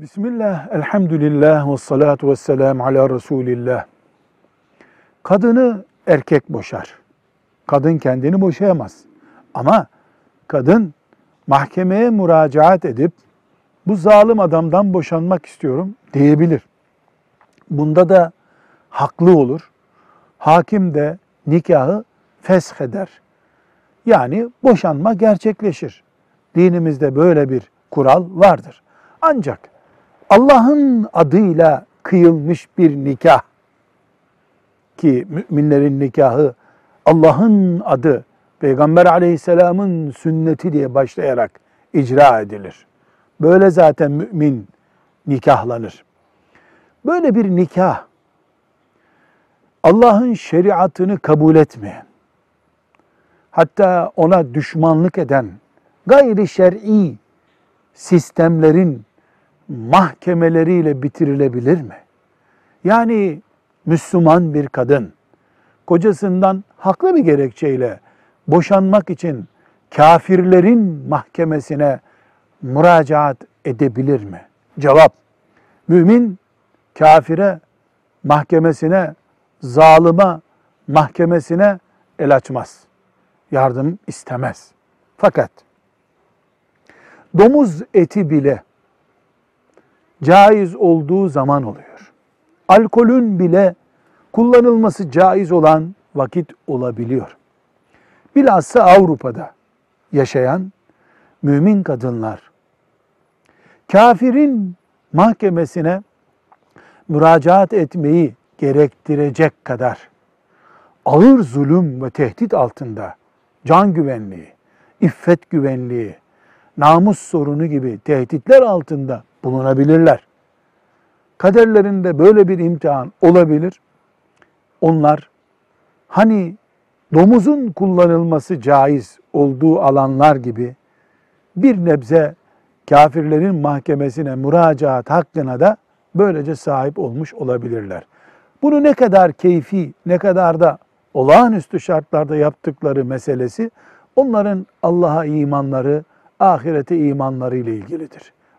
Bismillah, elhamdülillah ve salatu ve selamu ala Resulillah. Kadını erkek boşar. Kadın kendini boşayamaz. Ama kadın mahkemeye müracaat edip bu zalim adamdan boşanmak istiyorum diyebilir. Bunda da haklı olur. Hakim de nikahı fesheder. Yani boşanma gerçekleşir. Dinimizde böyle bir kural vardır. Ancak Allah'ın adıyla kıyılmış bir nikah ki müminlerin nikahı Allah'ın adı Peygamber aleyhisselamın sünneti diye başlayarak icra edilir. Böyle zaten mümin nikahlanır. Böyle bir nikah Allah'ın şeriatını kabul etmeyen, hatta ona düşmanlık eden gayri şer'i sistemlerin mahkemeleriyle bitirilebilir mi? Yani Müslüman bir kadın kocasından haklı bir gerekçeyle boşanmak için kafirlerin mahkemesine müracaat edebilir mi? Cevap, mümin kafire mahkemesine, zalıma mahkemesine el açmaz. Yardım istemez. Fakat domuz eti bile caiz olduğu zaman oluyor. Alkolün bile kullanılması caiz olan vakit olabiliyor. Bilhassa Avrupa'da yaşayan mümin kadınlar kafirin mahkemesine müracaat etmeyi gerektirecek kadar ağır zulüm ve tehdit altında can güvenliği, iffet güvenliği, namus sorunu gibi tehditler altında bulunabilirler. Kaderlerinde böyle bir imtihan olabilir. Onlar hani domuzun kullanılması caiz olduğu alanlar gibi bir nebze kafirlerin mahkemesine müracaat hakkına da böylece sahip olmuş olabilirler. Bunu ne kadar keyfi, ne kadar da olağanüstü şartlarda yaptıkları meselesi onların Allah'a imanları, ahirete imanları ile ilgilidir.